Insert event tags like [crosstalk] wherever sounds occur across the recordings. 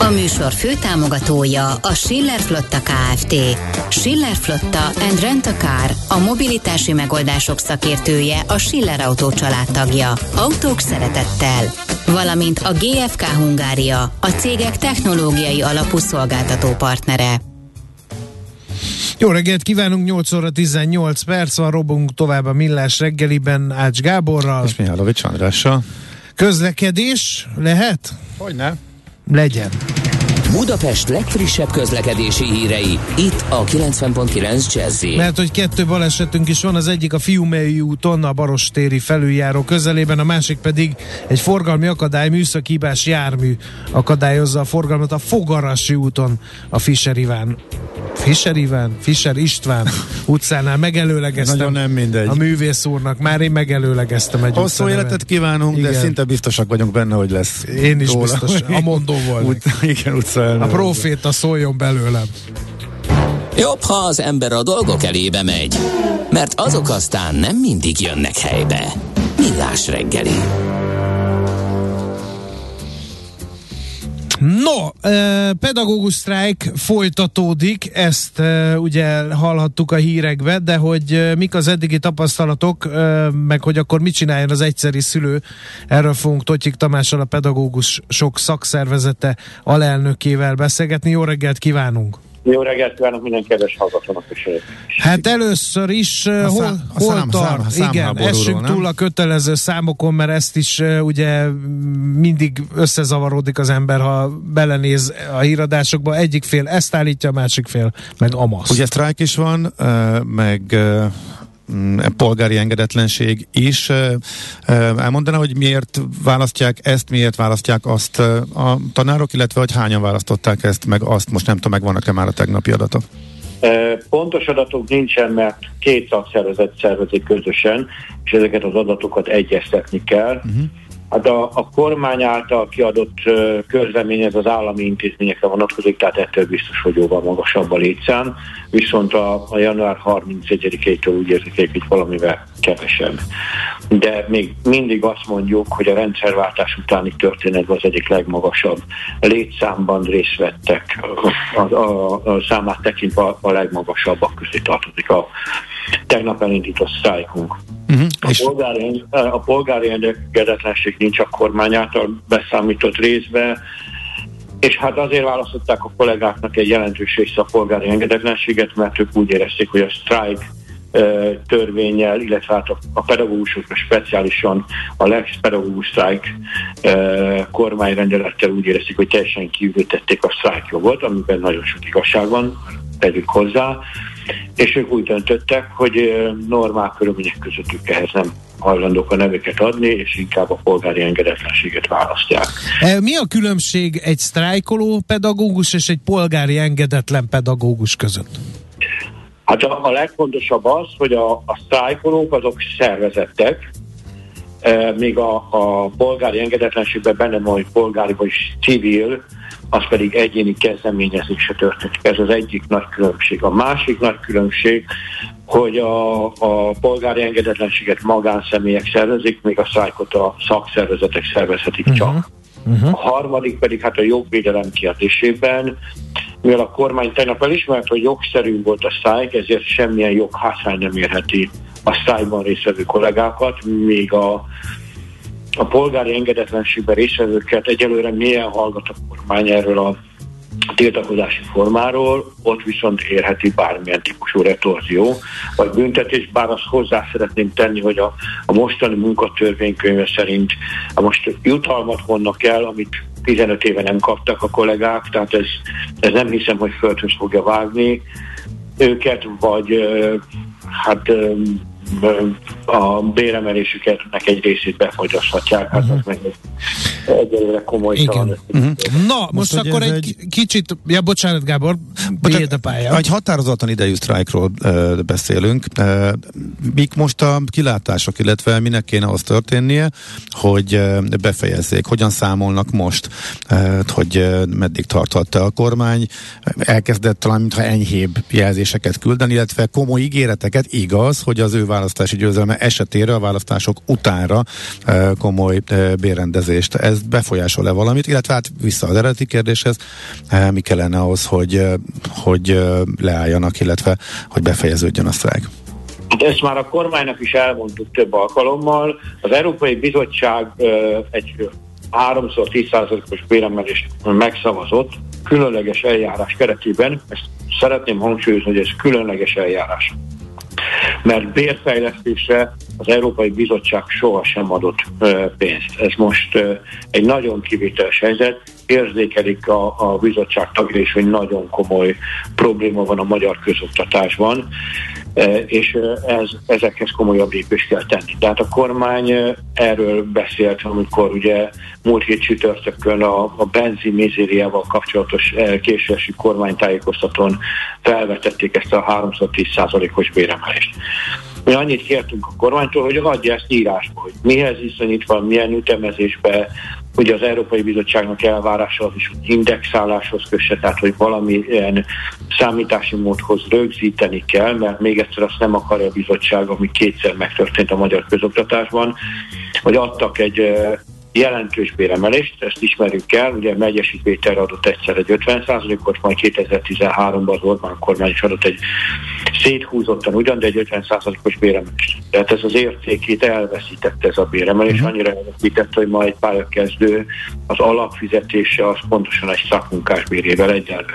A műsor főtámogatója a Schiller Flotta Kft. Schiller Flotta and Rent a Car, a mobilitási megoldások szakértője, a Schiller Autó családtagja. Autók szeretettel. Valamint a GFK Hungária, a cégek technológiai alapú szolgáltató partnere. Jó reggelt kívánunk, 8 óra 18 perc van, robunk tovább a Millás reggeliben Ács Gáborral. És Mihálovics Andrással. Közlekedés lehet? Hogyne. Legyen. Budapest legfrissebb közlekedési hírei, itt a 90.9 jazz Mert hogy kettő balesetünk is van, az egyik a Fiumei úton, a Barostéri felüljáró közelében, a másik pedig egy forgalmi akadály, műszakibás jármű akadályozza a forgalmat a Fogarasi úton, a Fischer Iván Fischer Iván, Fischer István utcánál megelőlegeztem. Nagyon nem mindegy. A művész úrnak, már én megelőlegeztem egy Hosszú életet kívánunk, igen. de szinte biztosak vagyunk benne, hogy lesz. Én is róla. biztos, a mondó volt. Ut- igen, utca A proféta szóljon belőlem. Jobb, ha az ember a dolgok elébe megy, mert azok aztán nem mindig jönnek helybe. Millás reggeli. No, pedagógus sztrájk folytatódik, ezt ugye hallhattuk a hírekbe, de hogy mik az eddigi tapasztalatok, meg hogy akkor mit csináljon az egyszeri szülő, erről fogunk Totyik Tamással a pedagógus sok szakszervezete alelnökével beszélgetni. Jó reggelt kívánunk! Jó reggelt kívánok minden kedves hallgatónak is. Hát először is uh, hol, szám, hol szám, tart? Szám, Igen, essünk túl a kötelező számokon, mert ezt is uh, ugye mindig összezavarodik az ember, ha belenéz a híradásokba. Egyik fél ezt állítja, a másik fél meg amasz. Ugye sztrájk is van, uh, meg polgári engedetlenség is. Elmondaná, hogy miért választják ezt, miért választják azt a tanárok, illetve hogy hányan választották ezt, meg azt most nem tudom, megvannak-e már a tegnapi adatok? Pontos adatok nincsen, mert két szakszervezet szervezik közösen, és ezeket az adatokat egyeztetni kell. Uh-huh. Hát a, a kormány által kiadott közlemény ez az állami intézményekre vonatkozik, tehát ettől biztos, hogy jóval magasabb a létszám, viszont a, a január 31-től úgy érzik, hogy valamivel kevesebb. De még mindig azt mondjuk, hogy a rendszerváltás utáni történetben az egyik legmagasabb létszámban részt vettek, a, a, a számát tekintve a, a legmagasabbak közé tartozik a tegnap elindított sztrájkunk. Uh-huh. A, polgári, a polgári engedetlenség nincs a kormány által beszámított részbe, és hát azért választották a kollégáknak egy jelentős része a polgári engedetlenséget, mert ők úgy érezték, hogy a sztrájk törvényel, illetve hát a, pedagógusokra speciálisan a Lex Pedagógus Strike kormányrendelettel úgy érezték, hogy teljesen kívültették a sztrájkjogot, amiben nagyon sok igazság van, tegyük hozzá, és ők úgy döntöttek, hogy normál körülmények között ők ehhez nem hajlandók a neveket adni, és inkább a polgári engedetlenséget választják. E, mi a különbség egy sztrájkoló pedagógus és egy polgári engedetlen pedagógus között? Hát a, a legfontosabb az, hogy a, a sztrájkolók azok szervezettek, e, még a, a polgári engedetlenségben benne van, hogy polgári vagy civil, az pedig egyéni kezdeményezésre történik. Ez az egyik nagy különbség. A másik nagy különbség, hogy a, a polgári engedetlenséget magánszemélyek szervezik, még a sztrájkot a szakszervezetek szervezhetik uh-huh. csak. Uh-huh. A harmadik pedig hát a jogvédelem kérdésében, mivel a kormány tegnap elismert, hogy jogszerű volt a sztrájk, ezért semmilyen joghátrány nem érheti a sztrájkban résztvevő kollégákat, még a a polgári engedetlenségben részvevőket egyelőre milyen hallgat a kormány erről a tiltakozási formáról, ott viszont érheti bármilyen típusú retorzió, vagy büntetés, bár azt hozzá szeretném tenni, hogy a, a mostani munkatörvénykönyve szerint a most jutalmat vonnak el, amit 15 éve nem kaptak a kollégák, tehát ez, ez nem hiszem, hogy földhöz fogja vágni őket, vagy hát a béremelésüket egy részét befogyaszthatják, hát uh-huh. az meg egyelőre komolytalan. Uh-huh. Na, most, most akkor egy, egy kicsit, ja bocsánat Gábor, bocsánat, a pálya. Egy határozatlan idejű sztrájkról uh, beszélünk. Uh, mik most a kilátások, illetve minek kéne az történnie, hogy uh, befejezzék? Hogyan számolnak most, uh, hogy uh, meddig tarthatta a kormány? Elkezdett talán, mintha enyhébb jelzéseket küldeni, illetve komoly ígéreteket, igaz, hogy az ő választási győzelme esetére a választások utánra uh, komoly uh, bérendezést. Ez befolyásol-e valamit, illetve hát vissza az eredeti kérdéshez, uh, mi kellene ahhoz, hogy, hogy leálljanak, illetve hogy befejeződjön a sztrájk? Hát ezt már a kormánynak is elmondtuk több alkalommal. Az Európai Bizottság egy háromszor 10%-os béremelést megszavazott különleges eljárás keretében. Ezt szeretném hangsúlyozni, hogy ez különleges eljárás. Mert bérfejlesztésre az Európai Bizottság sohasem adott pénzt. Ez most egy nagyon kivételes helyzet. Érzékelik a, a bizottság tagjai hogy nagyon komoly probléma van a magyar közoktatásban, és ez, ezekhez komolyabb lépést kell tenni. Tehát a kormány erről beszélt, amikor ugye múlt hét csütörtökön a, a benzin mizériával kapcsolatos késési kormánytájékoztatón felvetették ezt a 310%-os béremelést. Mi annyit kértünk a kormánytól, hogy adja ezt írásba, hogy mihez viszonyítva, milyen ütemezésbe, hogy az Európai Bizottságnak elvárása az is, hogy indexáláshoz kösse, tehát hogy valamilyen számítási módhoz rögzíteni kell, mert még egyszer azt nem akarja a bizottság, ami kétszer megtörtént a magyar közoktatásban, hogy adtak egy jelentős béremelést, ezt ismerjük el, ugye Megyesi Péter adott egyszer egy 50%-ot, majd 2013-ban az Orbán kormány is adott egy széthúzottan ugyan, de egy 50%-os béremelést. Tehát ez az értékét elveszítette ez a béremelés, uh-huh. annyira elveszítette, hogy majd pályakezdő az alapfizetése az pontosan egy szakmunkás bérével egyenlő.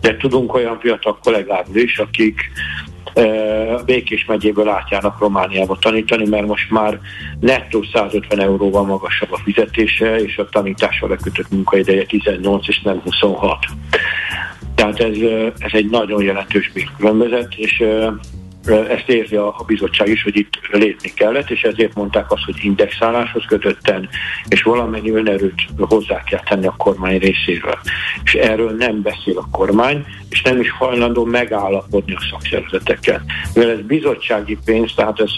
De tudunk olyan fiatal kollégáról is, akik Békés megyéből átjárnak Romániába tanítani, mert most már nettó 150 euróval magasabb a fizetése, és a tanítással lekötött munkaideje 18 és nem 26. Tehát ez, ez egy nagyon jelentős bérkülönbözet, és ezt érzi a, bizottság is, hogy itt lépni kellett, és ezért mondták azt, hogy indexáláshoz kötötten, és valamennyi önerőt hozzá kell tenni a kormány részéről. És erről nem beszél a kormány, és nem is hajlandó megállapodni a szakszervezetekkel. Mivel ez bizottsági pénz, tehát ez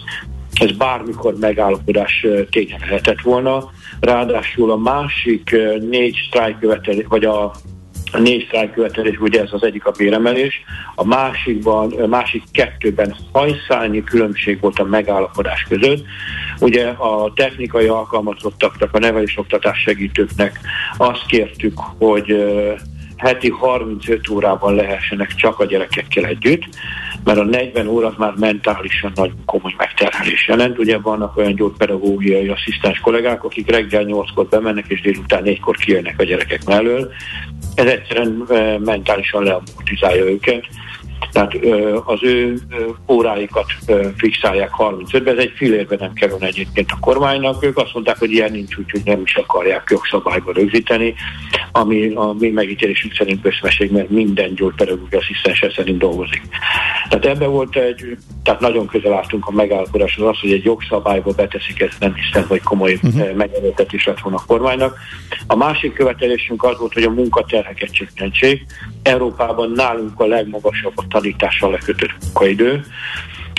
ez bármikor megállapodás tényleg lehetett volna. Ráadásul a másik négy sztrájkövetelés, vagy a a négy sztrájkkövetelés, ugye ez az egyik a béremelés, a másikban, a másik kettőben hajszálnyi különbség volt a megállapodás között. Ugye a technikai alkalmazottaknak, a nevelésoktatás segítőknek azt kértük, hogy heti 35 órában lehessenek csak a gyerekekkel együtt, mert a 40 óra már mentálisan nagyon komoly megterhelés jelent. Ugye vannak olyan gyógypedagógiai asszisztens kollégák, akik reggel 8-kor bemennek, és délután 4-kor kijönnek a gyerekek mellől. Ez egyszerűen mentálisan leamortizálja őket tehát az ő óráikat fixálják 35-ben, ez egy filérben nem kerül egyébként a kormánynak. Ők azt mondták, hogy ilyen nincs, úgyhogy nem is akarják jogszabályba rögzíteni, ami a mi megítélésünk szerint közmesség, mert minden gyógypedagógiai asszisztense szerint dolgozik. Tehát ebben volt egy, tehát nagyon közel álltunk a megállapodáshoz az, hogy egy jogszabályba beteszik, ezt nem hiszem, hogy komoly uh-huh. megerőltetés lett volna a kormánynak. A másik követelésünk az volt, hogy a munkaterheket csökkentsék. Európában nálunk a legmagasabb a tanítással lekötött munkaidő,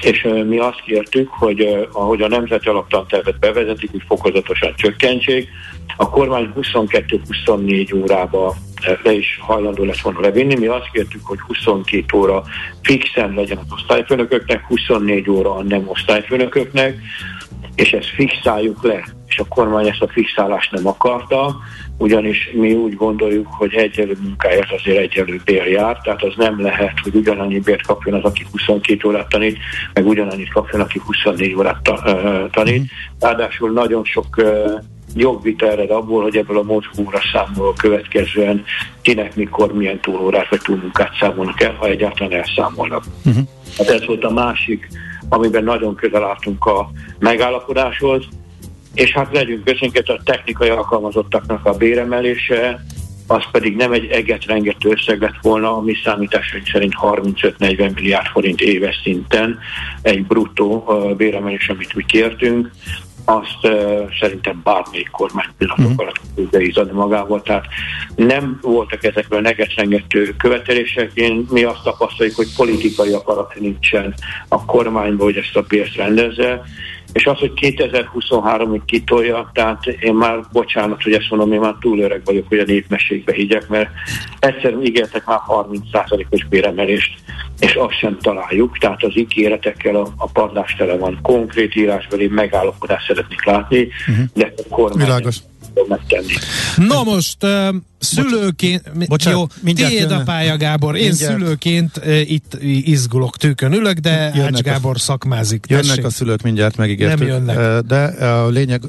és mi azt kértük, hogy ahogy a Nemzeti Alaptantervet bevezetik, hogy fokozatosan csökkentsék, a kormány 22-24 órába le is hajlandó lett volna levinni. Mi azt kértük, hogy 22 óra fixen legyen az osztályfőnököknek, 24 óra a nem osztályfőnököknek, és ezt fixáljuk le. És a kormány ezt a fixálást nem akarta, ugyanis mi úgy gondoljuk, hogy egyelő munkáért azért egyelő bér jár, tehát az nem lehet, hogy ugyanannyi bért kapjon az, aki 22 órát tanít, meg ugyanannyit kapjon, aki 24 órát tanít. Ráadásul nagyon sok jogvita ered abból, hogy ebből a mozgóra számoló következően kinek, mikor, milyen túlórát vagy túlmunkát számolnak el, ha egyáltalán elszámolnak. Uh-huh. Hát ez volt a másik, amiben nagyon közel álltunk a megállapodáshoz, és hát legyünk őszintén, a technikai alkalmazottaknak a béremelése, az pedig nem egy eget rengető összeg lett volna, ami számításaink szerint 35-40 milliárd forint éves szinten egy bruttó béremelés, amit úgy kértünk. azt uh, szerintem bármelyik kormány pillanatok uh-huh. alatt tudja ízadni magával. Tehát nem voltak ezekből negesrengető követelések. Én, mi azt tapasztaljuk, hogy politikai akarat nincsen a kormányban, hogy ezt a piac rendezze és az, hogy 2023-ig kitolja, tehát én már, bocsánat, hogy ezt mondom, én már túl öreg vagyok, hogy a népmeségbe higgyek, mert egyszerűen ígértek már 30%-os béremelést, és azt sem találjuk, tehát az ígéretekkel a, a padlás tele van. Konkrét írásbeli megállapodást szeretnék látni, uh-huh. de a kormány Világos megtenni. Na most uh, szülőként, Bocsánat, jó, tiéd a pálya Gábor, én mindjárt. szülőként uh, itt izgulok, tőkön ülök, de jönnek Ács Gábor a, szakmázik. Jönnek Tessék. a szülők, mindjárt megígértük. Nem jönnek. De a lényeg,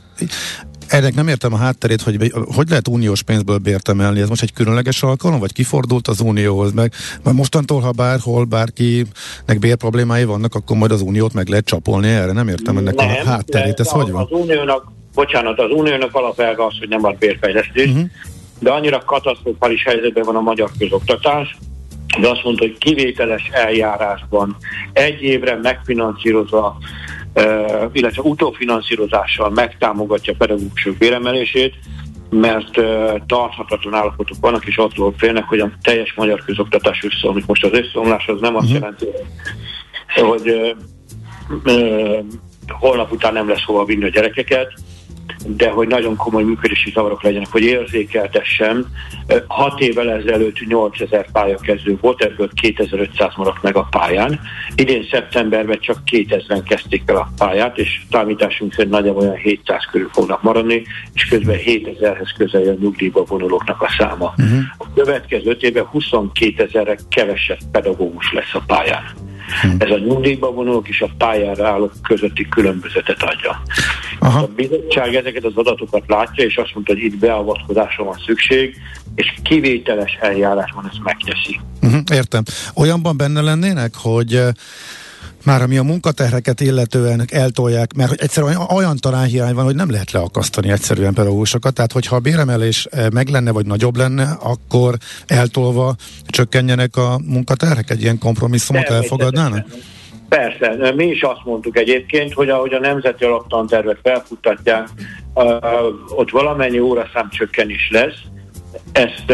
ennek nem értem a hátterét, hogy hogy lehet uniós pénzből bért emelni. Ez most egy különleges alkalom, vagy kifordult az unióhoz meg? Mert mostantól, ha bárhol bárkinek bér problémái vannak, akkor majd az uniót meg lehet csapolni erre. Nem értem ennek nem, a hátterét. Ez hogy van? Az uniónak bocsánat, az uniónak alapelve az, hogy nem ad bérfejlesztés, uh-huh. de annyira katasztrofális helyzetben van a magyar közoktatás, de azt mondta, hogy kivételes eljárásban egy évre megfinanszírozva, illetve utófinanszírozással megtámogatja pedagógusok béremelését, mert uh, tarthatatlan állapotok vannak, és attól félnek, hogy a teljes magyar közoktatás összeomlik. Most az összeomlás az nem azt uh-huh. jelenti, hogy uh, uh, holnap után nem lesz hova vinni a gyerekeket, de hogy nagyon komoly működési zavarok legyenek, hogy érzékeltessem. Hat évvel ezelőtt 8000 pályakezdő volt, ebből 2500 maradt meg a pályán. Idén szeptemberben csak 2000-en kezdték el a pályát, és számításunk szerint nagyjából olyan 700 körül fognak maradni, és közben 7000-hez közel a nyugdíjba vonulóknak a száma. Uh-huh. A következő öt évben 22 ezerre kevesebb pedagógus lesz a pályán. Hmm. Ez a nyugdíjba vonulók és a pályára állók közötti különbözetet adja. Aha. A bizottság ezeket az adatokat látja, és azt mondta, hogy itt beavatkozásra van szükség, és kivételes eljárásban ezt megteszi. Uh-huh, értem. Olyanban benne lennének, hogy már ami a munkaterheket illetően eltolják, mert hogy egyszerűen olyan, talánhiány van, hogy nem lehet leakasztani egyszerűen pedagógusokat, tehát hogyha a béremelés eh, meg lenne, vagy nagyobb lenne, akkor eltolva csökkenjenek a munkaterhek, egy ilyen kompromisszumot elfogadnának? Persze, mi is azt mondtuk egyébként, hogy ahogy a nemzeti alaptantervet felfuttatják, ott valamennyi óraszám csökkenés lesz, ezt,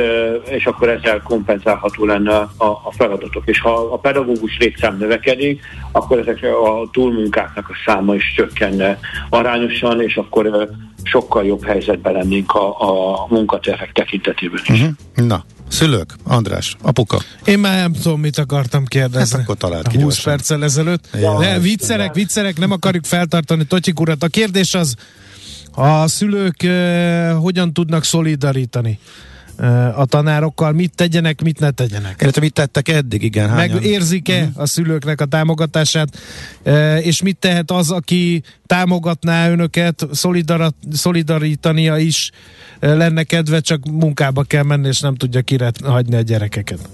és akkor ezzel kompenzálható lenne a, a feladatok. És ha a pedagógus létszám növekedik, akkor ezek a túlmunkáknak a száma is csökkenne arányosan, és akkor sokkal jobb helyzetben lennénk a, a munkaterhek tekintetében is. Uh-huh. Na, Szülők, András, apuka. Én már nem tudom, mit akartam kérdezni. Hát akkor talált ki 20 gyorsan. perccel ezelőtt. Ja, De viccerek, viccerek, nem akarjuk feltartani Totyik urat. A kérdés az, a szülők uh, hogyan tudnak szolidarítani? a tanárokkal, mit tegyenek, mit ne tegyenek. Illetve mit tettek eddig, igen. Hányan? Megérzik-e uh-huh. a szülőknek a támogatását, és mit tehet az, aki támogatná önöket, szolidar- szolidarítania is lenne kedve, csak munkába kell menni, és nem tudja kire hagyni a gyerekeket.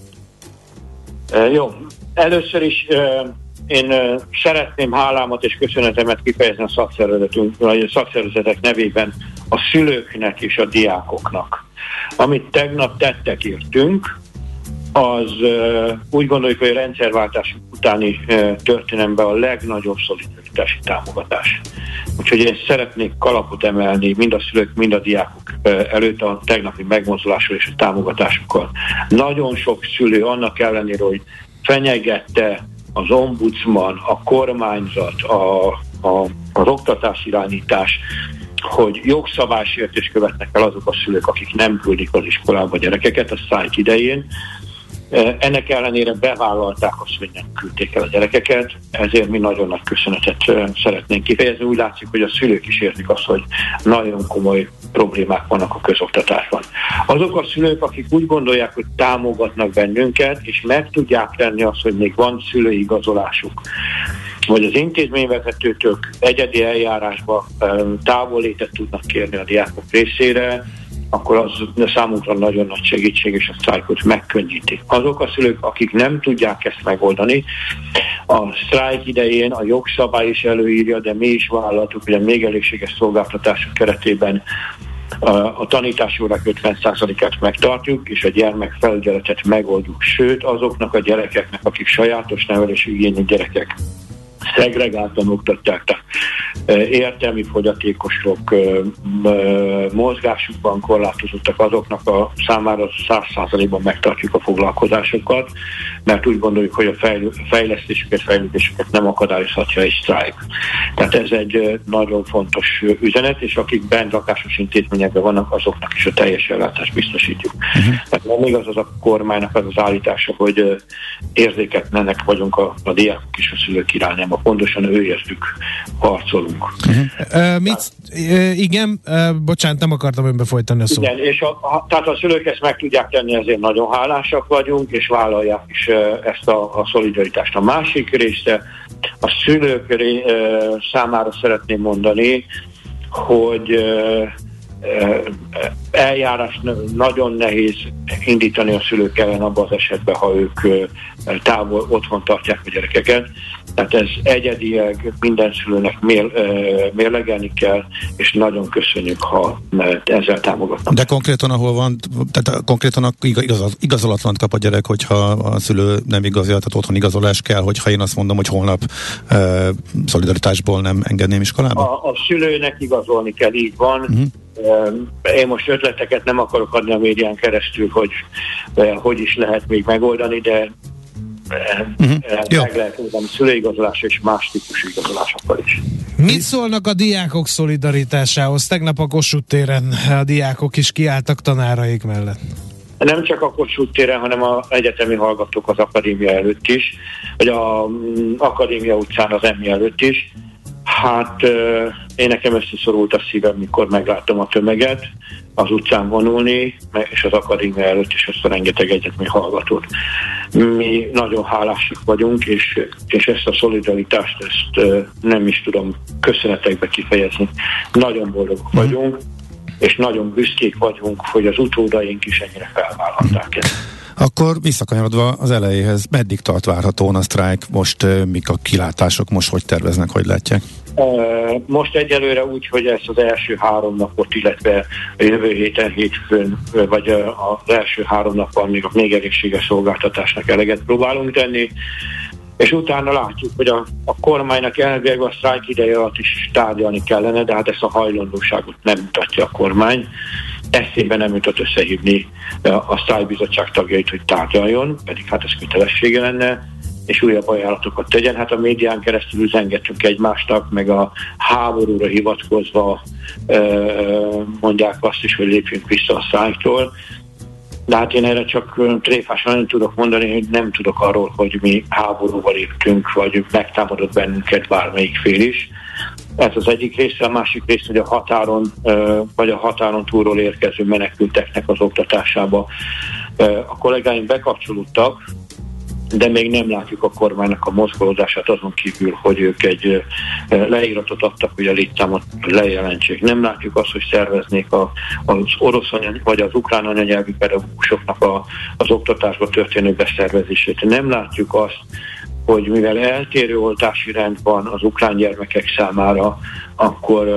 Jó. Először is én szeretném hálámat és köszönetemet kifejezni a szakszervezetünk, vagy a szakszervezetek nevében a szülőknek és a diákoknak amit tegnap tettek értünk, az úgy gondoljuk, hogy a rendszerváltás utáni történelemben a legnagyobb szolidaritási támogatás. Úgyhogy én szeretnék kalapot emelni mind a szülők, mind a diákok előtt a tegnapi megmozdulásról és a támogatásukkal. Nagyon sok szülő annak ellenére, hogy fenyegette az ombudsman, a kormányzat, a, a, az oktatás irányítás, hogy jogszabálysértés követnek el azok a szülők, akik nem küldik az iskolába a gyerekeket a szájt idején. E, ennek ellenére bevállalták azt, hogy nem küldték el a gyerekeket, ezért mi nagyon nagy köszönetet e, szeretnénk kifejezni. Úgy látszik, hogy a szülők is értik azt, hogy nagyon komoly problémák vannak a közoktatásban. Azok a szülők, akik úgy gondolják, hogy támogatnak bennünket, és meg tudják tenni azt, hogy még van szülői igazolásuk, vagy az intézményvezetőtől egyedi eljárásba távollétet tudnak kérni a diákok részére, akkor az számunkra nagyon nagy segítség, és a sztrájkot megkönnyíti. Azok a szülők, akik nem tudják ezt megoldani, a sztrájk idején a jogszabály is előírja, de mi is vállaltuk, hogy a még elégséges szolgáltatások keretében a tanítási órák 50%-át megtartjuk, és a gyermek felügyeletet megoldjuk. Sőt, azoknak a gyerekeknek, akik sajátos nevelési igényű gyerekek, szegregáltan oktatják, tehát értelmi fogyatékosok mozgásukban korlátozottak azoknak a számára 100%-ban megtartjuk a foglalkozásokat, mert úgy gondoljuk, hogy a fejlesztésüket, fejlődésüket nem akadályozhatja egy sztrájk. Tehát ez egy nagyon fontos üzenet, és akik bent lakásos intézményekben vannak, azoknak is a teljes ellátást biztosítjuk. Uh-huh. Tehát nem igaz az a kormánynak az az állítása, hogy érzéketlenek vagyunk a, a diákok és a szülők irányába. Pontosan ő értük harcolunk. Uh-huh. Uh, mit, uh, igen, uh, bocsánat, nem akartam önbe folytani a szót. Igen, és a, a, tehát a szülők ezt meg tudják tenni, ezért nagyon hálásak vagyunk, és vállalják is ezt a, a szolidaritást. A másik része, a szülők uh, számára szeretném mondani, hogy uh, eljárás nagyon nehéz indítani a szülők ellen abban az esetben, ha ők távol otthon tartják a gyerekeket. Tehát ez egyedileg minden szülőnek mér, mérlegelni kell, és nagyon köszönjük, ha ezzel támogatnak. De konkrétan, ahol van, tehát konkrétan igaz, igazolatlan kap a gyerek, hogyha a szülő nem igazol, tehát otthon igazolás kell, hogyha én azt mondom, hogy holnap e, szolidaritásból nem engedném iskolába? A, a szülőnek igazolni kell, így van. Uh-huh. Én most ötleteket nem akarok adni a médián keresztül, hogy hogy is lehet még megoldani, de uh-huh. meg lehet mondani szülőigazolás és más típusú igazolásokkal is. Mit szólnak a diákok szolidaritásához? Tegnap a Kossuth téren a diákok is kiálltak tanáraik mellett. Nem csak a Kossuth téren, hanem az egyetemi hallgatók az akadémia előtt is, vagy a mm, akadémia utcán az emmi előtt is. Hát én nekem összeszorult a szívem, mikor megláttam a tömeget az utcán vonulni, és az akadémia előtt is ezt a rengeteg egyetemi hallgatót. Mi nagyon hálásak vagyunk, és, és ezt a szolidaritást ezt nem is tudom köszönetekbe kifejezni. Nagyon boldogok mhm. vagyunk, és nagyon büszkék vagyunk, hogy az utódaink is ennyire felvállalták ezt. Akkor visszakanyarodva az elejéhez, meddig tart várhatón a sztrájk? Most mik a kilátások, most hogy terveznek, hogy látják? Most egyelőre úgy, hogy ezt az első három napot, illetve a jövő héten hétfőn, vagy az első három napban még a még elégséges szolgáltatásnak eleget próbálunk tenni, és utána látjuk, hogy a, a kormánynak elvileg a sztrájk ideje alatt is tárgyalni kellene, de hát ezt a hajlandóságot nem mutatja a kormány. Eszébe nem jutott összehívni a sztálybizottság tagjait, hogy tárgyaljon, pedig hát ez kötelessége lenne, és újabb ajánlatokat tegyen. Hát a médián keresztül üzengetünk egymástak, meg a háborúra hivatkozva mondják azt is, hogy lépjünk vissza a szájtól. De hát én erre csak tréfásan nem tudok mondani, hogy nem tudok arról, hogy mi háborúval léptünk, vagy megtámadott bennünket bármelyik fél is. Ez az egyik része, a másik része, hogy a határon, vagy a határon túlról érkező menekülteknek az oktatásába a kollégáim bekapcsolódtak, de még nem látjuk a kormánynak a mozgolódását azon kívül, hogy ők egy leíratot adtak, hogy a létszámot lejelentsék. Nem látjuk azt, hogy szerveznék az orosz anya, vagy az ukrán anyanyelvű pedagógusoknak a, az oktatásba történő beszervezését. Nem látjuk azt, hogy mivel eltérő oltási rend van az ukrán gyermekek számára, akkor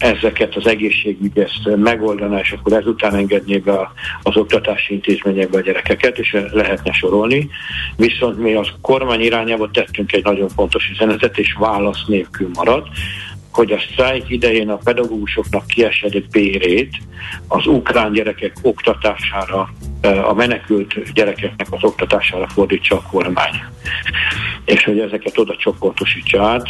ezeket az egészségügy ezt megoldaná, és akkor ezután engedné be az oktatási intézményekbe a gyerekeket, és lehetne sorolni. Viszont mi az kormány irányába tettünk egy nagyon fontos üzenetet, és válasz nélkül maradt, hogy a sztrájk idején a pedagógusoknak kiesedett bérét az ukrán gyerekek oktatására, a menekült gyerekeknek az oktatására fordítsa a kormány. És hogy ezeket oda csoportosítsa át.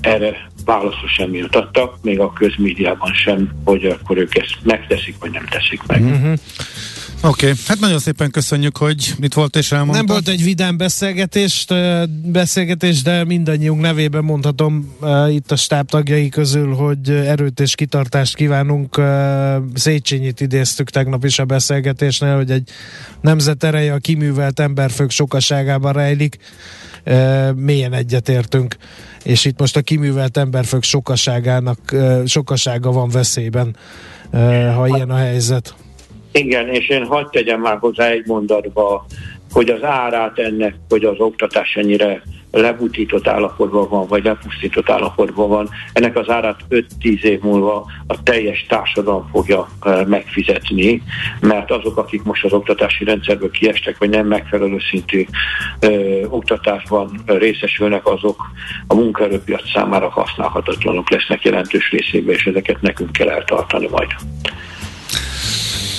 Erre válaszra sem adtak, még a közmédiában sem, hogy akkor ők ezt megteszik, vagy nem teszik meg. Mm-hmm. Oké, okay. hát nagyon szépen köszönjük, hogy itt volt és elmondta. Nem volt egy vidám beszélgetés, beszélgetés, de mindannyiunk nevében mondhatom itt a stáb tagjai közül, hogy erőt és kitartást kívánunk. Széchenyit idéztük tegnap is a beszélgetésnél, hogy egy nemzet ereje a kiművelt emberfők sokaságában rejlik. Mélyen egyetértünk és itt most a kiművelt emberfők sokaságának, sokasága van veszélyben, ha ilyen a helyzet. Igen, és én hagyd tegyem már hozzá egy mondatba, hogy az árát ennek, hogy az oktatás ennyire lebutított állapotban van, vagy lepusztított állapotban van, ennek az árát 5-10 év múlva a teljes társadalom fogja megfizetni, mert azok, akik most az oktatási rendszerből kiestek, vagy nem megfelelő szintű ö, oktatásban részesülnek, azok a munkaerőpiac számára használhatatlanok lesznek jelentős részében, és ezeket nekünk kell eltartani majd.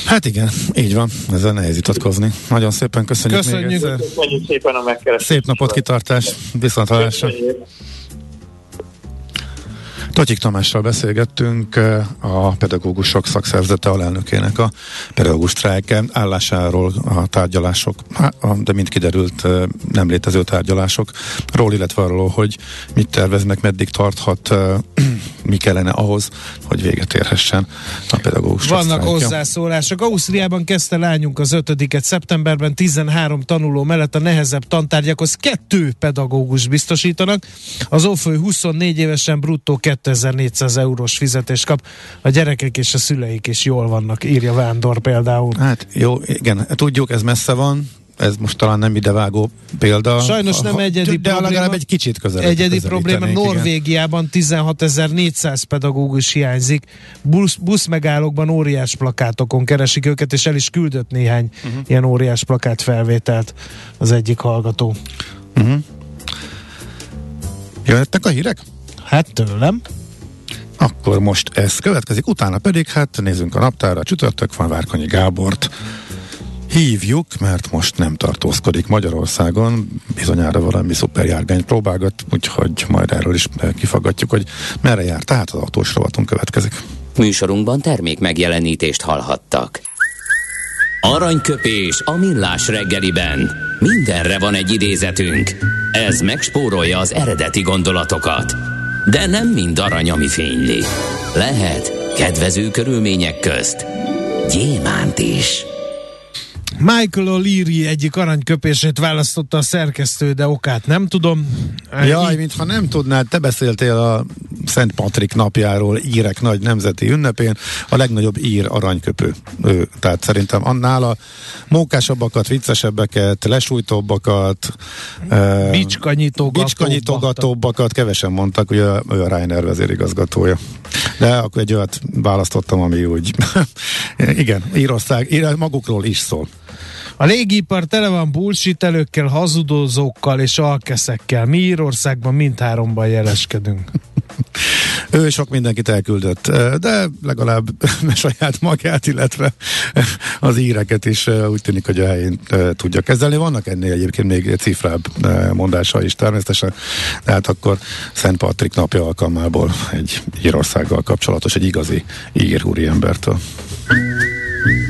Hát igen, így van, ezzel nehéz vitatkozni. Nagyon szépen köszönjük, köszönjük. még egyszer. Köszönjük szépen a megkeresést. Szép napot, kitartás, viszontlátásra. Totyik Tamással beszélgettünk a pedagógusok szakszervezete alelnökének a pedagógus sztrájk állásáról a tárgyalások, de mint kiderült nem létező tárgyalásokról, illetve arról, hogy mit terveznek, meddig tarthat, [clears throat] mi kellene ahhoz, hogy véget érhessen a pedagógus Vannak sztrájkja. hozzászólások. Ausztriában kezdte lányunk az ötödiket szeptemberben 13 tanuló mellett a nehezebb tantárgyakhoz kettő pedagógus biztosítanak. Az ófő 24 évesen bruttó 2400 eurós fizetést kap. A gyerekek és a szüleik is jól vannak, írja Vándor például. Hát jó, igen, tudjuk, ez messze van, ez most talán nem idevágó példa. Sajnos nem egyedi de probléma. legalább egy kicsit közel. Egyedi probléma, Norvégiában 16.400 pedagógus hiányzik. Busz, buszmegállókban óriás plakátokon keresik őket, és el is küldött néhány uh-huh. ilyen óriás plakát felvételt az egyik hallgató. Uh-huh. Jöhetnek a hírek? Hát tőlem. Akkor most ez következik, utána pedig hát nézzünk a naptára, csütörtök van Várkonyi Gábort. Hívjuk, mert most nem tartózkodik Magyarországon, bizonyára valami szuperjárgány próbálgat, úgyhogy majd erről is kifagadjuk, hogy merre jár. Tehát az autós rovatunk következik. Műsorunkban termék megjelenítést hallhattak. Aranyköpés a millás reggeliben. Mindenre van egy idézetünk. Ez megspórolja az eredeti gondolatokat. De nem mind arany, ami fényli. Lehet kedvező körülmények közt gyémánt is. Michael O'Leary egyik aranyköpését választotta a szerkesztő, de okát nem tudom. Jaj, Így- mintha nem tudnád, te beszéltél a Szent Patrik napjáról, írek nagy nemzeti ünnepén, a legnagyobb ír aranyköpő. Ő, tehát szerintem annál a mókásabbakat, viccesebbeket, lesújtóbbakat, Bicskanyitogatóbbakat. kevesen mondtak, hogy ő ő a Reiner vezérigazgatója. De akkor egy olyat választottam, ami úgy, [laughs] igen, Írország, ír, magukról is szól. A légipar tele van bullshitelőkkel, hazudozókkal és alkeszekkel. Mi Írországban mindháromban jeleskedünk. Ő sok mindenkit elküldött, de legalább [laughs] saját magát, illetve az íreket is úgy tűnik, hogy a helyén tudja kezelni. Vannak ennél egyébként még cifrább mondása is természetesen, de hát akkor Szent Patrik napja alkalmából egy Írországgal kapcsolatos, egy igazi ír úriembertől.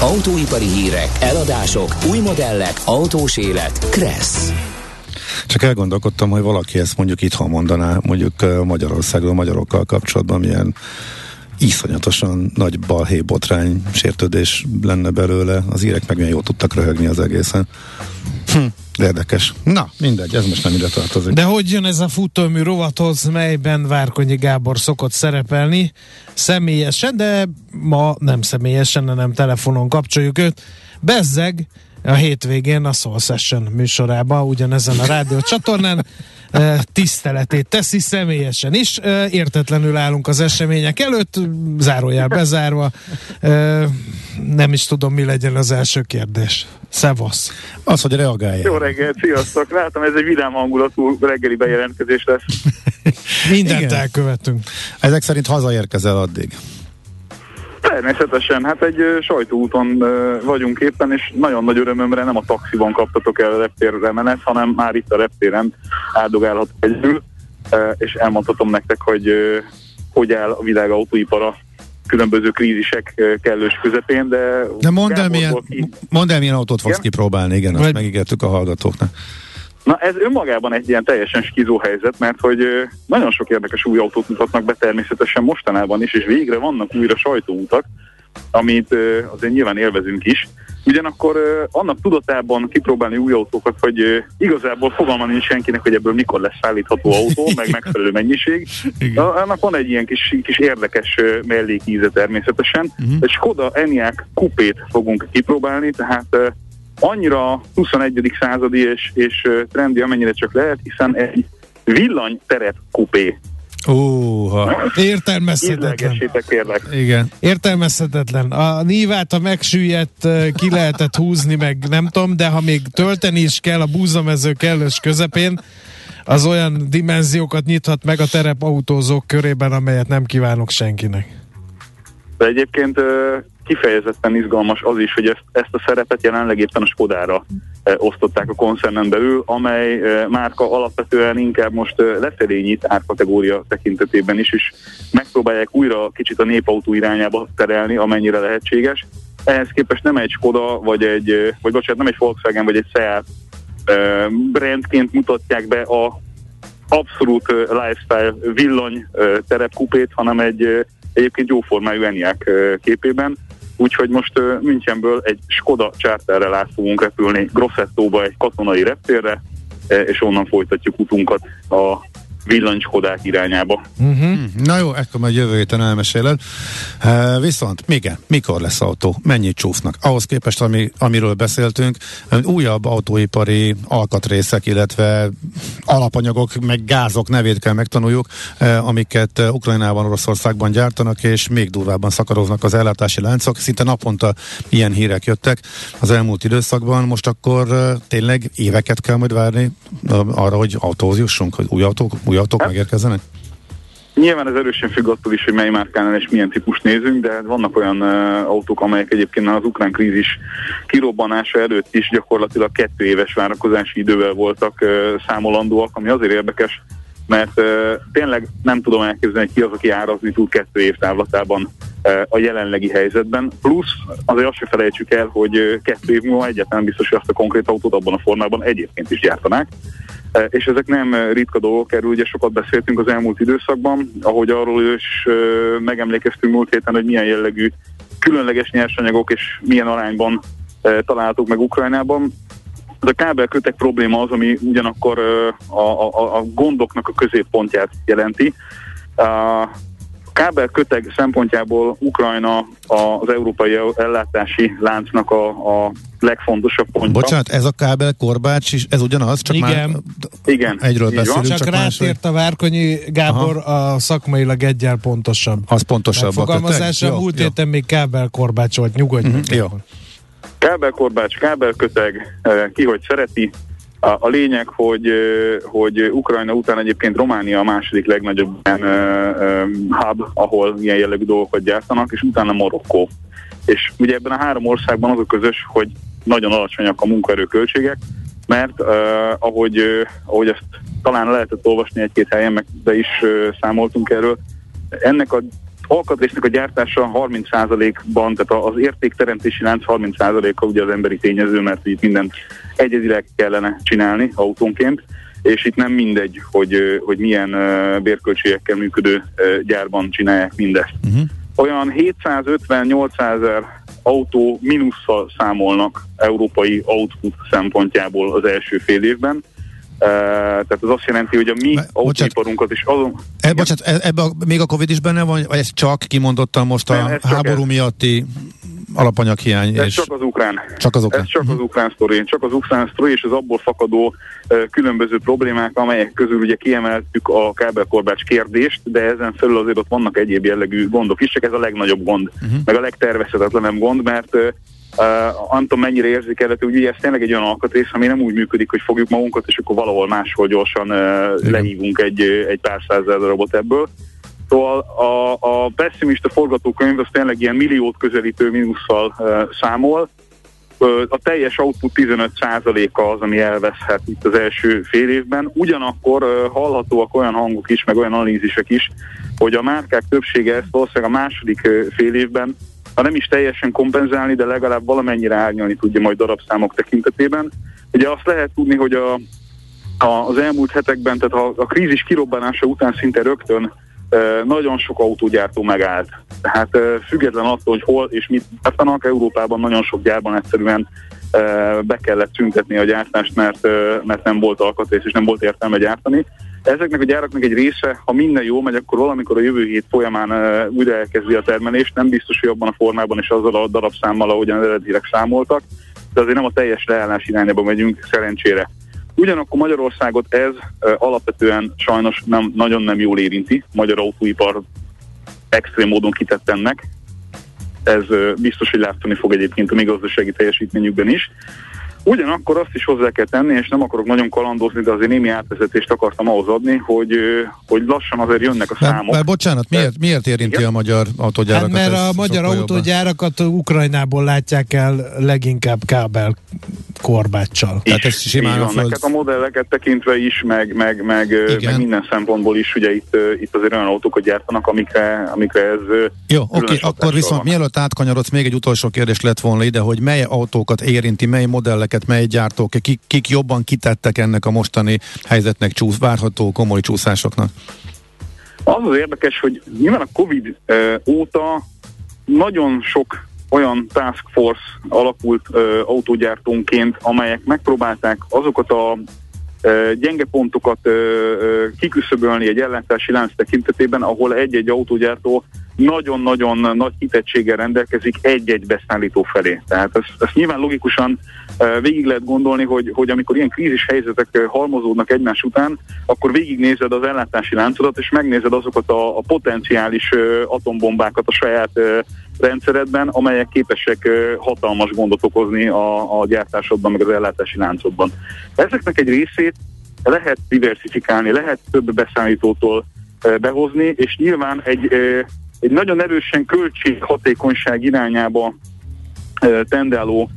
Autóipari hírek, eladások, új modellek, autós élet. Kressz. Csak elgondolkodtam, hogy valaki ezt mondjuk itthon mondaná, mondjuk Magyarországról, magyarokkal kapcsolatban milyen iszonyatosan nagy balhé botrány sértődés lenne belőle. Az írek meg milyen jól tudtak röhögni az egészen. Hm, érdekes. Na, mindegy, ez most nem ide tartozik. De hogy jön ez a futómű rovathoz, melyben Várkonyi Gábor szokott szerepelni személyesen, de ma nem személyesen, hanem telefonon kapcsoljuk őt. Bezzeg a hétvégén a Soul Session műsorába, ugyanezen a rádió csatornán tiszteletét teszi személyesen is. Értetlenül állunk az események előtt, zárójel bezárva. Nem is tudom, mi legyen az első kérdés. Szevasz. Az, hogy reagálja. Jó reggelt, sziasztok! Látom, ez egy vidám hangulatú reggeli bejelentkezés lesz. [laughs] Mindent Igen. elkövetünk. Ezek szerint hazaérkezel addig. Természetesen, hát egy sajtóúton vagyunk éppen, és nagyon nagy örömömre nem a taxiban kaptatok el a reptérre menet, hanem már itt a reptéren áldogálhatok együl, és elmondhatom nektek, hogy hogy áll a világ autóipara különböző krízisek kellős közepén, de... De mondd el, milyen, mondd el, milyen autót fogsz Igen? kipróbálni, igen, azt megígértük a hallgatóknak. Na ez önmagában egy ilyen teljesen skizó helyzet, mert hogy nagyon sok érdekes új autót mutatnak be természetesen mostanában is, és végre vannak újra sajtóutak, amit azért nyilván élvezünk is. Ugyanakkor annak tudatában kipróbálni új autókat, hogy igazából fogalma nincs senkinek, hogy ebből mikor lesz szállítható autó, [laughs] meg megfelelő mennyiség. Igen. Annak van egy ilyen kis, kis érdekes mellékíze természetesen. Uh-huh. Egy Skoda Enyaq kupét fogunk kipróbálni, tehát annyira 21. századi és, és trendi, amennyire csak lehet, hiszen egy villanyteret kupé Óha. [laughs] Értelmezhetetlen. kérlek. Igen. Értelmezhetetlen. A nívát, a megsüllyedt ki lehetett húzni, meg nem tudom, de ha még tölteni is kell a búzamező kellős közepén, az olyan dimenziókat nyithat meg a terepautózók körében, amelyet nem kívánok senkinek. De egyébként kifejezetten izgalmas az is, hogy ezt, ezt a szerepet jelenleg éppen a Skodára e, osztották a koncernen belül, amely e, márka alapvetően inkább most e, lefelé nyit árkategória tekintetében is, és megpróbálják újra kicsit a népautó irányába terelni, amennyire lehetséges. Ehhez képest nem egy Skoda, vagy egy, vagy bocsánat, nem egy Volkswagen, vagy egy Seat brandként mutatják be a abszolút lifestyle villany terepkupét, hanem egy egyébként jóformájú Enyaq képében úgyhogy most uh, Münchenből egy Skoda charterrel át fogunk repülni Grossettóba egy katonai reptérre, és onnan folytatjuk utunkat a villancskodák irányába. Uh-huh. Na jó, ekkor majd jövő héten elmeséled. Uh, viszont, igen, mikor lesz autó? Mennyit csúsznak? Ahhoz képest, ami, amiről beszéltünk, újabb autóipari alkatrészek, illetve alapanyagok, meg gázok nevét kell megtanuljuk, uh, amiket uh, Ukrajnában, Oroszországban gyártanak, és még durvábban szakadoznak az ellátási láncok. Szinte naponta ilyen hírek jöttek az elmúlt időszakban. Most akkor uh, tényleg éveket kell majd várni uh, arra, hogy autóhoz jussunk, hogy új autók, új autók hát, megérkezzenek? Nyilván ez erősen függ attól is, hogy mely márkánál és milyen típus nézünk, de vannak olyan uh, autók, amelyek egyébként az ukrán krízis kirobbanása előtt is gyakorlatilag kettő éves várakozási idővel voltak uh, számolandóak, ami azért érdekes, mert uh, tényleg nem tudom elképzelni, ki az, aki árazni tud kettő év távlatában uh, a jelenlegi helyzetben. Plusz azért azt se felejtsük el, hogy uh, kettő év múlva egyáltalán biztos, hogy azt a konkrét autót abban a formában egyébként is gyártanák. E, és ezek nem ritka dolgok, erről ugye sokat beszéltünk az elmúlt időszakban, ahogy arról is e, megemlékeztünk múlt héten, hogy milyen jellegű különleges nyersanyagok és milyen arányban találhatók meg Ukrajnában. Ez a kábelkötek probléma az, ami ugyanakkor a, a, a gondoknak a középpontját jelenti kábelköteg szempontjából Ukrajna az európai ellátási láncnak a, a legfontosabb pontja. Bocsánat, ez a kábel korbács is, ez ugyanaz, csak Igen. már Igen. egyről beszélünk. Csak, csak rátért a Várkonyi Gábor Aha. a szakmailag egyel pontosabb. Az pontosabb. Fogalmazásra múlt héten még kábelkorbács volt, nyugodj uh-huh. Jó. Kábelkorbács, kábelköteg, eh, ki hogy szereti, a, a lényeg, hogy, hogy Ukrajna után egyébként Románia a második legnagyobb ilyen, uh, hub, ahol ilyen jellegű dolgokat gyártanak, és utána Marokkó. És ugye ebben a három országban az a közös, hogy nagyon alacsonyak a munkaerőköltségek, mert uh, ahogy, uh, ahogy ezt talán lehetett olvasni egy-két helyen, meg de is uh, számoltunk erről, ennek a alkatrésznek a gyártása 30%-ban, tehát az értékteremtési lánc 30%-a ugye az emberi tényező, mert itt mindent egyezileg kellene csinálni autónként, és itt nem mindegy, hogy, hogy milyen bérköltségekkel működő gyárban csinálják mindezt. Uh-huh. Olyan 750-800 ezer autó mínusszal számolnak európai output szempontjából az első fél évben, tehát ez azt jelenti, hogy a mi autóiparunkat is azon... E, bocsánat, e, ebbe a, még a Covid is benne van, vagy ez csak kimondottan most a háború miatti alapanyaghiány. Ez és csak az ukrán. Csak az ukrán. Ez csak az ukrán sztori. Csak az ukrán sztori és az abból fakadó uh, különböző problémák, amelyek közül ugye kiemeltük a kábelkorbács kérdést, de ezen felül azért ott vannak egyéb jellegű gondok is, csak ez a legnagyobb gond, uh-huh. meg a legtervezhetetlenebb gond, mert uh, Uh, nem tudom mennyire érzékelhető, hogy ez tényleg egy olyan alkatrész, ami nem úgy működik, hogy fogjuk magunkat, és akkor valahol máshol gyorsan uh, lehívunk egy, egy pár százezer darabot ebből. Szóval a, a pessimista forgatókönyv az tényleg ilyen milliót közelítő mínusszal uh, számol. Uh, a teljes output 15%-a az, ami elveszhet itt az első fél évben. Ugyanakkor uh, hallhatóak olyan hangok is, meg olyan analízisek is, hogy a márkák többsége ezt valószínűleg a második fél évben ha nem is teljesen kompenzálni, de legalább valamennyire árnyalni tudja majd darabszámok tekintetében. Ugye azt lehet tudni, hogy a az elmúlt hetekben, tehát a, a krízis kirobbanása után szinte rögtön nagyon sok autógyártó megállt. Tehát független attól, hogy hol és mit gyártanak, Európában nagyon sok gyárban egyszerűen be kellett szüntetni a gyártást, mert, mert nem volt alkatrész és nem volt értelme gyártani. Ezeknek a gyáraknak egy része, ha minden jó megy, akkor valamikor a jövő hét folyamán újra elkezdi a termelést, nem biztos, hogy abban a formában és azzal a darabszámmal, ahogyan eredetileg számoltak, de azért nem a teljes leállás irányába megyünk szerencsére. Ugyanakkor Magyarországot ez alapvetően sajnos nem, nagyon nem jól érinti. Magyar autóipar extrém módon kitett ennek. Ez biztos, hogy látszani fog egyébként a mi gazdasági teljesítményükben is. Ugyanakkor azt is hozzá kell tenni, és nem akarok nagyon kalandozni, de azért némi átvezetést akartam ahhoz adni, hogy, hogy lassan azért jönnek a számok. Mert, mert bocsánat, miért, miért érinti Igen? a magyar autógyárakat? Hát mert a magyar autógyárakat Ukrajnából látják el leginkább kábel korbáccsal. Tehát ez simán van, föld... a modelleket tekintve is, meg, meg, meg, meg minden szempontból is, ugye itt, itt azért olyan autókat gyártanak, amikre, amikre ez Jó, oké, okay, akkor viszont van. mielőtt átkanyarodsz, még egy utolsó kérdés lett volna ide, hogy mely autókat érinti, mely modelleket, mely gyártók, kik, kik jobban kitettek ennek a mostani helyzetnek, csúsz, várható komoly csúszásoknak? Az az érdekes, hogy nyilván a Covid óta nagyon sok olyan task force alakult ö, autógyártónként, amelyek megpróbálták azokat a gyenge pontokat kiküszöbölni egy ellátási lánc tekintetében, ahol egy-egy autógyártó nagyon-nagyon nagy hitettséggel rendelkezik egy-egy beszállító felé. Tehát ezt, ezt nyilván logikusan végig lehet gondolni, hogy, hogy amikor ilyen krízis helyzetek halmozódnak egymás után, akkor végignézed az ellátási láncodat, és megnézed azokat a, a potenciális atombombákat a saját rendszeredben, amelyek képesek hatalmas gondot okozni a, a gyártásodban, meg az ellátási láncodban. Ezeknek egy részét lehet diversifikálni, lehet több beszállítótól behozni, és nyilván egy, egy nagyon erősen költséghatékonyság irányába tendáló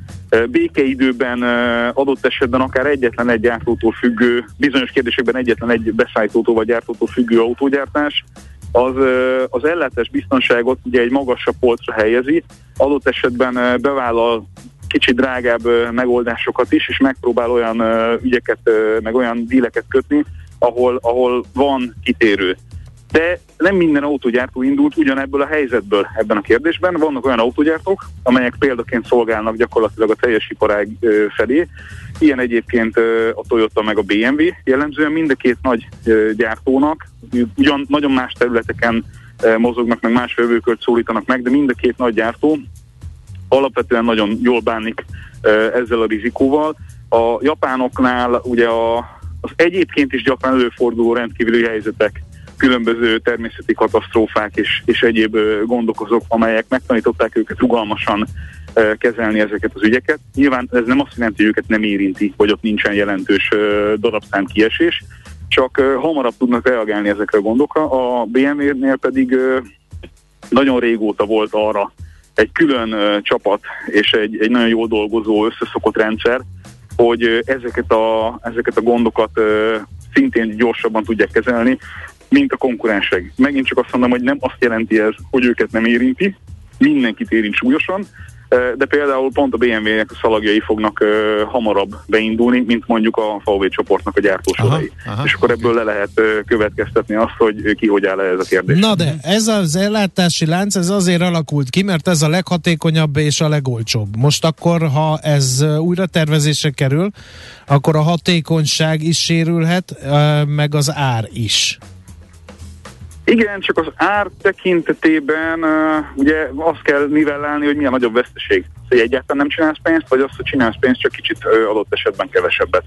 békeidőben adott esetben akár egyetlen egy gyártótól függő, bizonyos kérdésekben egyetlen egy beszállítótól vagy gyártótól függő autógyártás, az, az ellátás biztonságot ugye egy magasabb polcra helyezi, adott esetben bevállal kicsit drágább megoldásokat is, és megpróbál olyan ügyeket, meg olyan díleket kötni, ahol, ahol van kitérő. De nem minden autógyártó indult ugyanebből a helyzetből ebben a kérdésben. Vannak olyan autógyártók, amelyek példaként szolgálnak gyakorlatilag a teljes iparág felé. Ilyen egyébként a Toyota meg a BMW. Jellemzően mind a két nagy gyártónak, ugyan nagyon más területeken mozognak, meg más vevőkört szólítanak meg, de mind a két nagy gyártó alapvetően nagyon jól bánik ezzel a rizikóval. A japánoknál ugye a, az egyébként is gyakran előforduló rendkívüli helyzetek különböző természeti katasztrófák és, és egyéb gondok azok, amelyek megtanították őket rugalmasan kezelni ezeket az ügyeket. Nyilván ez nem azt jelenti, hogy őket nem érinti, hogy ott nincsen jelentős darabszám kiesés, csak hamarabb tudnak reagálni ezekre a gondokra. A BMW-nél pedig nagyon régóta volt arra egy külön csapat és egy, egy nagyon jól dolgozó, összeszokott rendszer, hogy ezeket a, ezeket a gondokat szintén gyorsabban tudják kezelni, mint a konkurensek. Megint csak azt mondom, hogy nem azt jelenti ez, hogy őket nem érinti, mindenkit érint súlyosan, de például pont a BMW-nek a szalagjai fognak uh, hamarabb beindulni, mint mondjuk a VW csoportnak a gyártósorai. És akkor ebből le lehet uh, következtetni azt, hogy ki hogy áll ez a kérdés. Na de ez az ellátási lánc, ez azért alakult ki, mert ez a leghatékonyabb és a legolcsóbb. Most akkor, ha ez újra tervezésre kerül, akkor a hatékonyság is sérülhet, meg az ár is. Igen, csak az ár tekintetében uh, ugye azt kell nivellálni, hogy milyen nagyobb veszteség. Hogy egyáltalán nem csinálsz pénzt, vagy azt, hogy csinálsz pénzt, csak kicsit uh, adott esetben kevesebbet.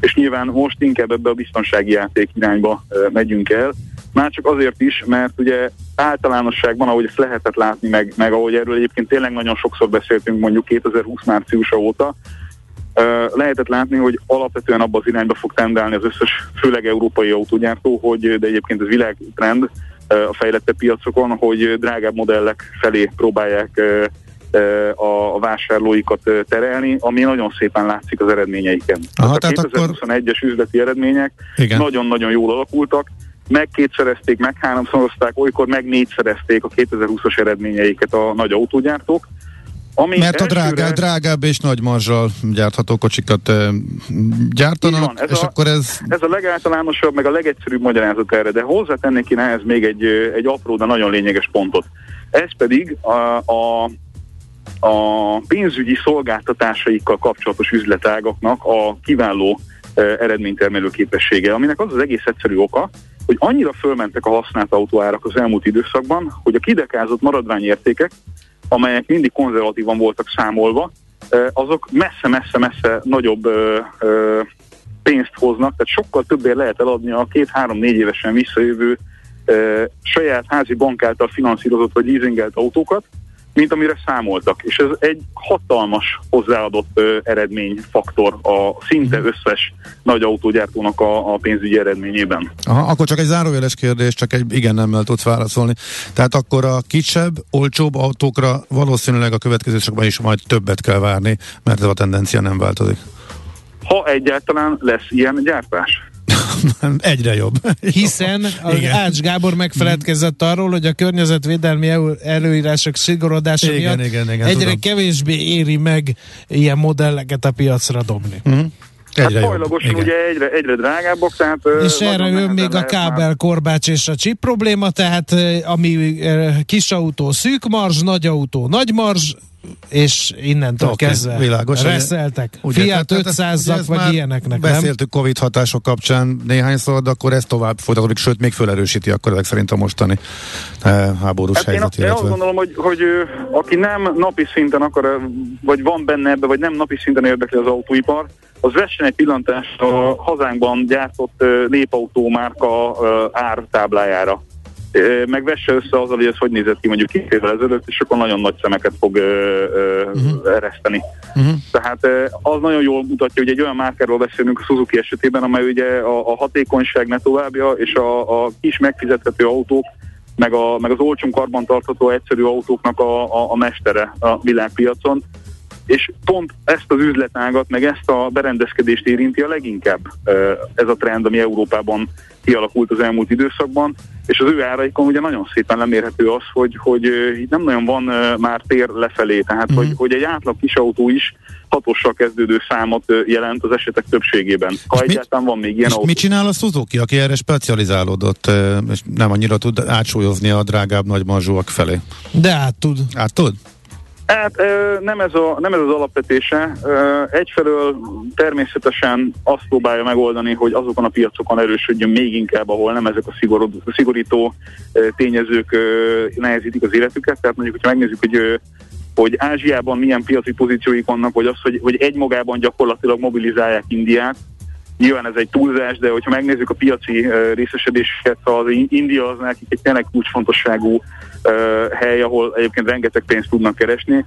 És nyilván most inkább ebbe a biztonsági játék irányba uh, megyünk el. Már csak azért is, mert ugye általánosságban, ahogy ezt lehetett látni, meg, meg ahogy erről egyébként tényleg nagyon sokszor beszéltünk mondjuk 2020 márciusa óta, lehetett látni, hogy alapvetően abba az irányba fog tendálni az összes, főleg európai autógyártó, hogy, de egyébként ez világtrend a fejlettebb piacokon, hogy drágább modellek felé próbálják a vásárlóikat terelni, ami nagyon szépen látszik az eredményeiken. Aha, tehát a 2021-es akkor... üzleti eredmények nagyon-nagyon jól alakultak, meg kétszerezték, meg háromszorozták, olykor meg négyszerezték a 2020-as eredményeiket a nagy autógyártók, Ami Mert a drágább, drágább és nagy marzsal gyártható kocsikat gyártanak, van, ez és a, akkor ez... Ez a legáltalánosabb, meg a legegyszerűbb magyarázat erre, de hozzátennék én ehhez még egy, egy apró, de nagyon lényeges pontot. Ez pedig a, a, a pénzügyi szolgáltatásaikkal kapcsolatos üzletágaknak a kiváló eredménytermelő képessége, aminek az az egész egyszerű oka, hogy annyira fölmentek a használt autóárak az elmúlt időszakban, hogy a kidekázott maradványértékek amelyek mindig konzervatívan voltak számolva, azok messze-messze-messze nagyobb pénzt hoznak, tehát sokkal többért lehet eladni a két-három-négy évesen visszajövő saját házi bank által finanszírozott vagy leasingelt autókat, mint amire számoltak. És ez egy hatalmas hozzáadott ö, eredményfaktor a szinte mhm. összes nagy autógyártónak a, a pénzügyi eredményében. Aha, akkor csak egy zárójeles kérdés, csak egy igen nemmel tudsz válaszolni. Tehát akkor a kisebb, olcsóbb autókra valószínűleg a következő szakban is majd többet kell várni, mert ez a tendencia nem változik. Ha egyáltalán lesz ilyen gyártás. [laughs] Egyre jobb. Hiszen [laughs] az Ács Gábor megfeledkezett arról, hogy a környezetvédelmi előírások szigorodása igen, miatt igen, igen, egyre tudom. kevésbé éri meg ilyen modelleket a piacra dobni. Mm. Egyre hát hajlagosan ugye egyre, egyre drágábbak, tehát... És erre jön még a kábel, korbács és a chip probléma, tehát ami kis autó szűk marzs, nagy autó nagy marzs, és innentől okay, kezdve világos, reszeltek. Ugye, Fiat 500 vagy ilyeneknek, Beszéltük nem? Covid hatások kapcsán néhányszor, de akkor ez tovább folytatódik, sőt még felerősíti akkor ezek szerint a mostani eh, háborús hát helyzet. Én, én azt gondolom, hogy, hogy aki nem napi szinten akar, vagy van benne ebbe, vagy nem napi szinten érdekli az autóipar, az vessen egy pillantást a hazánkban gyártott népautó márka ártáblájára megvesse össze azzal, hogy ez hogy nézett ki mondjuk két évvel ezelőtt, és akkor nagyon nagy szemeket fog ö, ö, uh-huh. ereszteni. Uh-huh. Tehát az nagyon jól mutatja, hogy egy olyan márkáról beszélünk a Suzuki esetében, amely ugye a, a hatékonyság ne továbbja, és a, a kis megfizethető autók, meg, a, meg az olcsón karbantartható egyszerű autóknak a, a, a mestere a világpiacon és pont ezt az üzletágat, meg ezt a berendezkedést érinti a leginkább ez a trend, ami Európában kialakult az elmúlt időszakban, és az ő áraikon ugye nagyon szépen lemérhető az, hogy, hogy itt nem nagyon van már tér lefelé, tehát mm. hogy, hogy egy átlag kis autó is hatossal kezdődő számot jelent az esetek többségében. Ha és egyáltalán mit, van még ilyen autó. mit csinál a Suzuki, aki erre specializálódott, és nem annyira tud átsúlyozni a drágább nagymarzsúak felé? De át tud. Át tud? Hát nem ez, a, nem ez az alapvetése. Egyfelől természetesen azt próbálja megoldani, hogy azokon a piacokon erősödjön még inkább, ahol nem ezek a szigorod, szigorító tényezők nehezítik az életüket. Tehát mondjuk, hogyha megnézzük, hogy hogy Ázsiában milyen piaci pozícióik vannak, vagy az, hogy, hogy egymagában gyakorlatilag mobilizálják Indiát, Nyilván ez egy túlzás, de hogyha megnézzük a piaci részesedéseket, az India az nekik egy tényleg kulcsfontosságú hely, ahol egyébként rengeteg pénzt tudnak keresni.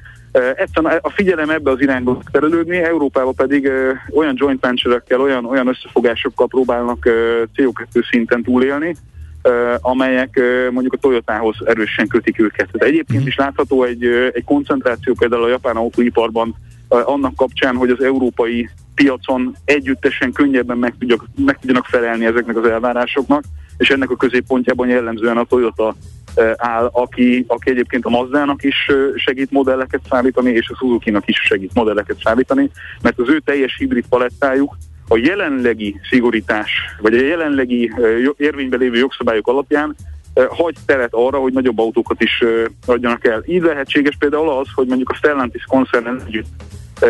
Egyszerűen a figyelem ebbe az irányba terelődni, Európában pedig olyan joint venture olyan, olyan összefogásokkal próbálnak uh, CO2 szinten túlélni, amelyek mondjuk a Toyotához erősen kötik őket. Tehát egyébként mhm. is látható egy, egy koncentráció például a japán autóiparban annak kapcsán, hogy az európai piacon együttesen könnyebben meg, tudjak, meg tudjanak felelni ezeknek az elvárásoknak, és ennek a középpontjában jellemzően a Toyota áll, aki, aki egyébként a Mazdának is segít modelleket szállítani, és a Suzuki-nak is segít modelleket szállítani, mert az ő teljes hibrid palettájuk a jelenlegi szigorítás, vagy a jelenlegi érvényben lévő jogszabályok alapján hagy teret arra, hogy nagyobb autókat is adjanak el. Így lehetséges például az, hogy mondjuk a Stellantis koncernen együtt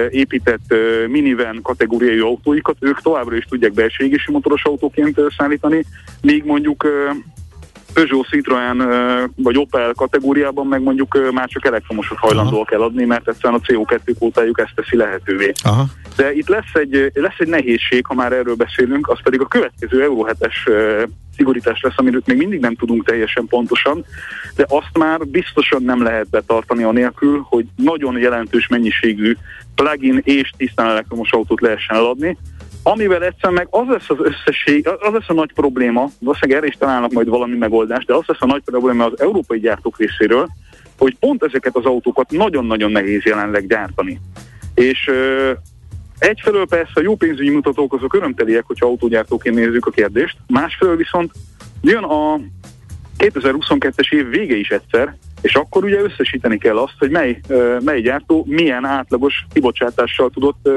épített minivan kategóriai autóikat, ők továbbra is tudják belső égési motoros autóként szállítani, míg mondjuk Peugeot, Citroën vagy Opel kategóriában meg mondjuk már csak elektromosot hajlandóak eladni, mert egyszerűen a CO2 kvótájuk ezt teszi lehetővé. Aha. De itt lesz egy, lesz egy nehézség, ha már erről beszélünk, az pedig a következő Euro 7-es szigorítás lesz, amiről még mindig nem tudunk teljesen pontosan, de azt már biztosan nem lehet betartani anélkül, hogy nagyon jelentős mennyiségű plug-in és tisztán elektromos autót lehessen eladni, amivel egyszerűen meg az lesz az összesség, az lesz a nagy probléma, valószínűleg erre is találnak majd valami megoldást, de az lesz a nagy probléma az európai gyártók részéről, hogy pont ezeket az autókat nagyon-nagyon nehéz jelenleg gyártani. És ö, egyfelől persze a jó pénzügyi mutatók azok örömteliek, hogyha autógyártóként nézzük a kérdést, másfelől viszont jön a 2022-es év vége is egyszer, és akkor ugye összesíteni kell azt, hogy mely, mely gyártó milyen átlagos kibocsátással tudott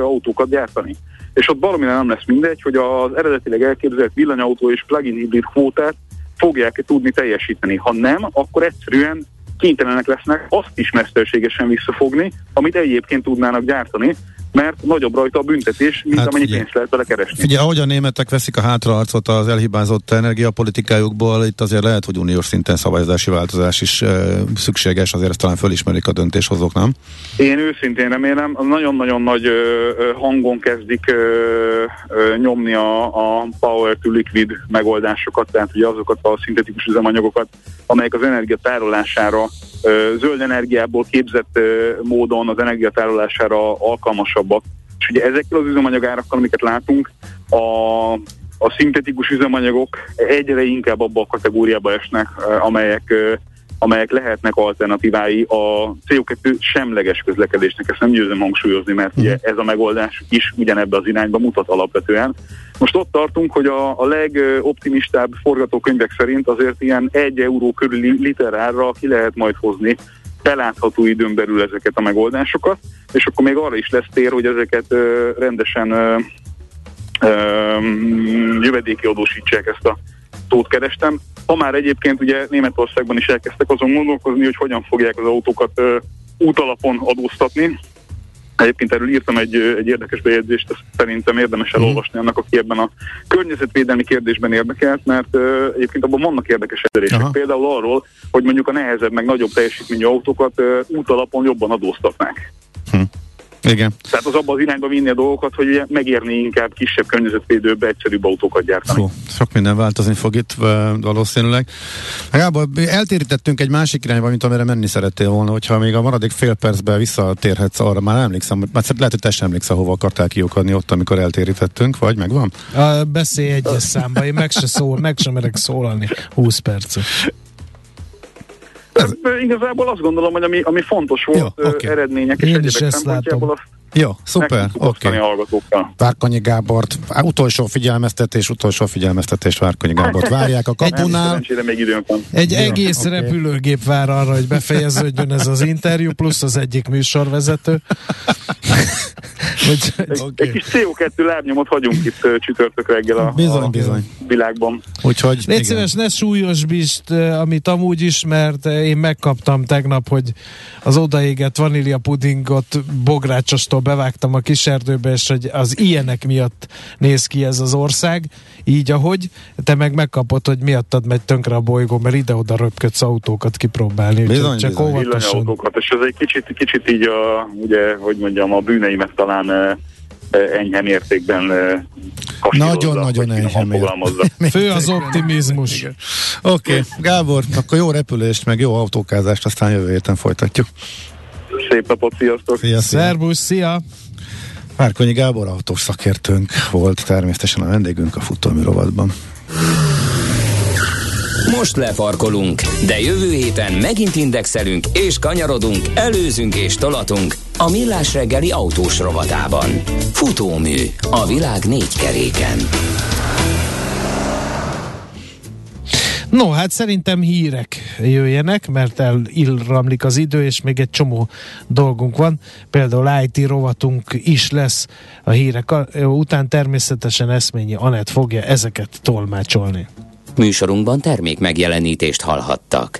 autókat gyártani. És ott valamire nem lesz mindegy, hogy az eredetileg elképzelt villanyautó és plug-in hibrid kvótát fogják-e tudni teljesíteni. Ha nem, akkor egyszerűen kénytelenek lesznek azt is mesterségesen visszafogni, amit egyébként tudnának gyártani, mert nagyobb rajta a büntetés, mint hát amennyi pénzt lehet bele keresni. Figyelj, ahogy a németek veszik a hátraarcot az elhibázott energiapolitikájukból, itt azért lehet, hogy uniós szinten szabályozási változás is e, szükséges, azért ezt talán fölismerik a döntéshozók, nem? Én őszintén remélem, nagyon-nagyon nagy ö, ö, hangon kezdik ö, ö, nyomni a, a power to liquid megoldásokat, tehát ugye azokat a szintetikus üzemanyagokat, amelyek az energia tárolására zöld energiából képzett módon az energiatárolására alkalmasabbak. És ugye ezekkel az üzemanyagárakkal, amiket látunk, a, a szintetikus üzemanyagok egyre inkább abba a kategóriába esnek, amelyek amelyek lehetnek alternatívái a CO2 semleges közlekedésnek. Ezt nem győzöm hangsúlyozni, mert ugye mhm. ez a megoldás is ugyanebbe az irányba mutat alapvetően. Most ott tartunk, hogy a, a legoptimistább forgatókönyvek szerint azért ilyen egy euró körüli liter árra ki lehet majd hozni belátható időn belül ezeket a megoldásokat, és akkor még arra is lesz tér, hogy ezeket ö, rendesen ö, ö, jövedéki adósítsák ezt a tót kerestem. Ha már egyébként ugye Németországban is elkezdtek azon gondolkozni, hogy hogyan fogják az autókat ö, útalapon adóztatni. Egyébként erről írtam egy, egy érdekes bejegyzést, ezt szerintem érdemes mhm. elolvasni annak, aki ebben a környezetvédelmi kérdésben érdekelt, mert ö, egyébként abban vannak érdekes elérések. Például arról, hogy mondjuk a nehezebb, meg nagyobb teljesítményű autókat ö, útalapon jobban adóztatnák. Hm. Igen. Tehát az abban az irányba vinni a dolgokat, hogy megérni inkább kisebb környezetvédőbb, egyszerűbb autókat gyártani. Fú, sok minden változni fog itt valószínűleg. Gábor, eltérítettünk egy másik irányba, mint amire menni szerettél volna, hogyha még a maradék fél percben visszatérhetsz arra, már emlékszem, már lehet, hogy te sem emlékszel, hova akartál kiukadni ott, amikor eltérítettünk, vagy megvan? A, beszélj egyes [laughs] számba, én meg se szól, meg sem merek szólalni 20 percet. Ez... Igazából azt gondolom, hogy ami, ami fontos volt, Jó, okay. eredmények és egyébek szempontjából, azt jó, szuper, oké. Okay. Várkonyi Gábort, utolsó figyelmeztetés, utolsó figyelmeztetés Várkonyi Gábort várják a kapunál. még időnk van. Egy Jó, egész okay. repülőgép vár arra, hogy befejeződjön ez az interjú, plusz az egyik műsorvezető. egy, okay. egy kis CO2 lábnyomot hagyunk itt csütörtök reggel a, bizony, a bizony. világban. Úgyhogy, Légy szíves, ne súlyosbítsd, amit amúgy is, mert én megkaptam tegnap, hogy az odaégett vanília pudingot bográcsostól bevágtam a kiserdőbe, és hogy az ilyenek miatt néz ki ez az ország, így ahogy, te meg megkapod, hogy miattad megy tönkre a bolygó, mert ide-oda röpködsz autókat kipróbálni. Bizony, csak bizony. óvatosan. Autókat, és ez egy kicsit, kicsit így a, ugye, hogy mondjam, a bűneimet talán eh, eh, enyhe mértékben nagyon-nagyon eh, enyhe [laughs] mértékben. Fő az optimizmus. Oké, okay. Gábor, akkor jó repülést, meg jó autókázást, aztán jövő héten folytatjuk. Szép napot, sziasztok! Szia, szia. Szervusz, szia! Márkonyi Gábor autós szakértőnk volt természetesen a vendégünk a futómű rovatban. Most lefarkolunk, de jövő héten megint indexelünk és kanyarodunk, előzünk és tolatunk a Millás reggeli autós rovatában. Futómű a világ négy keréken. No, hát szerintem hírek jöjjenek, mert elramlik az idő, és még egy csomó dolgunk van. Például IT rovatunk is lesz a hírek után. Természetesen Eszményi Anett fogja ezeket tolmácsolni. Műsorunkban termék megjelenítést hallhattak.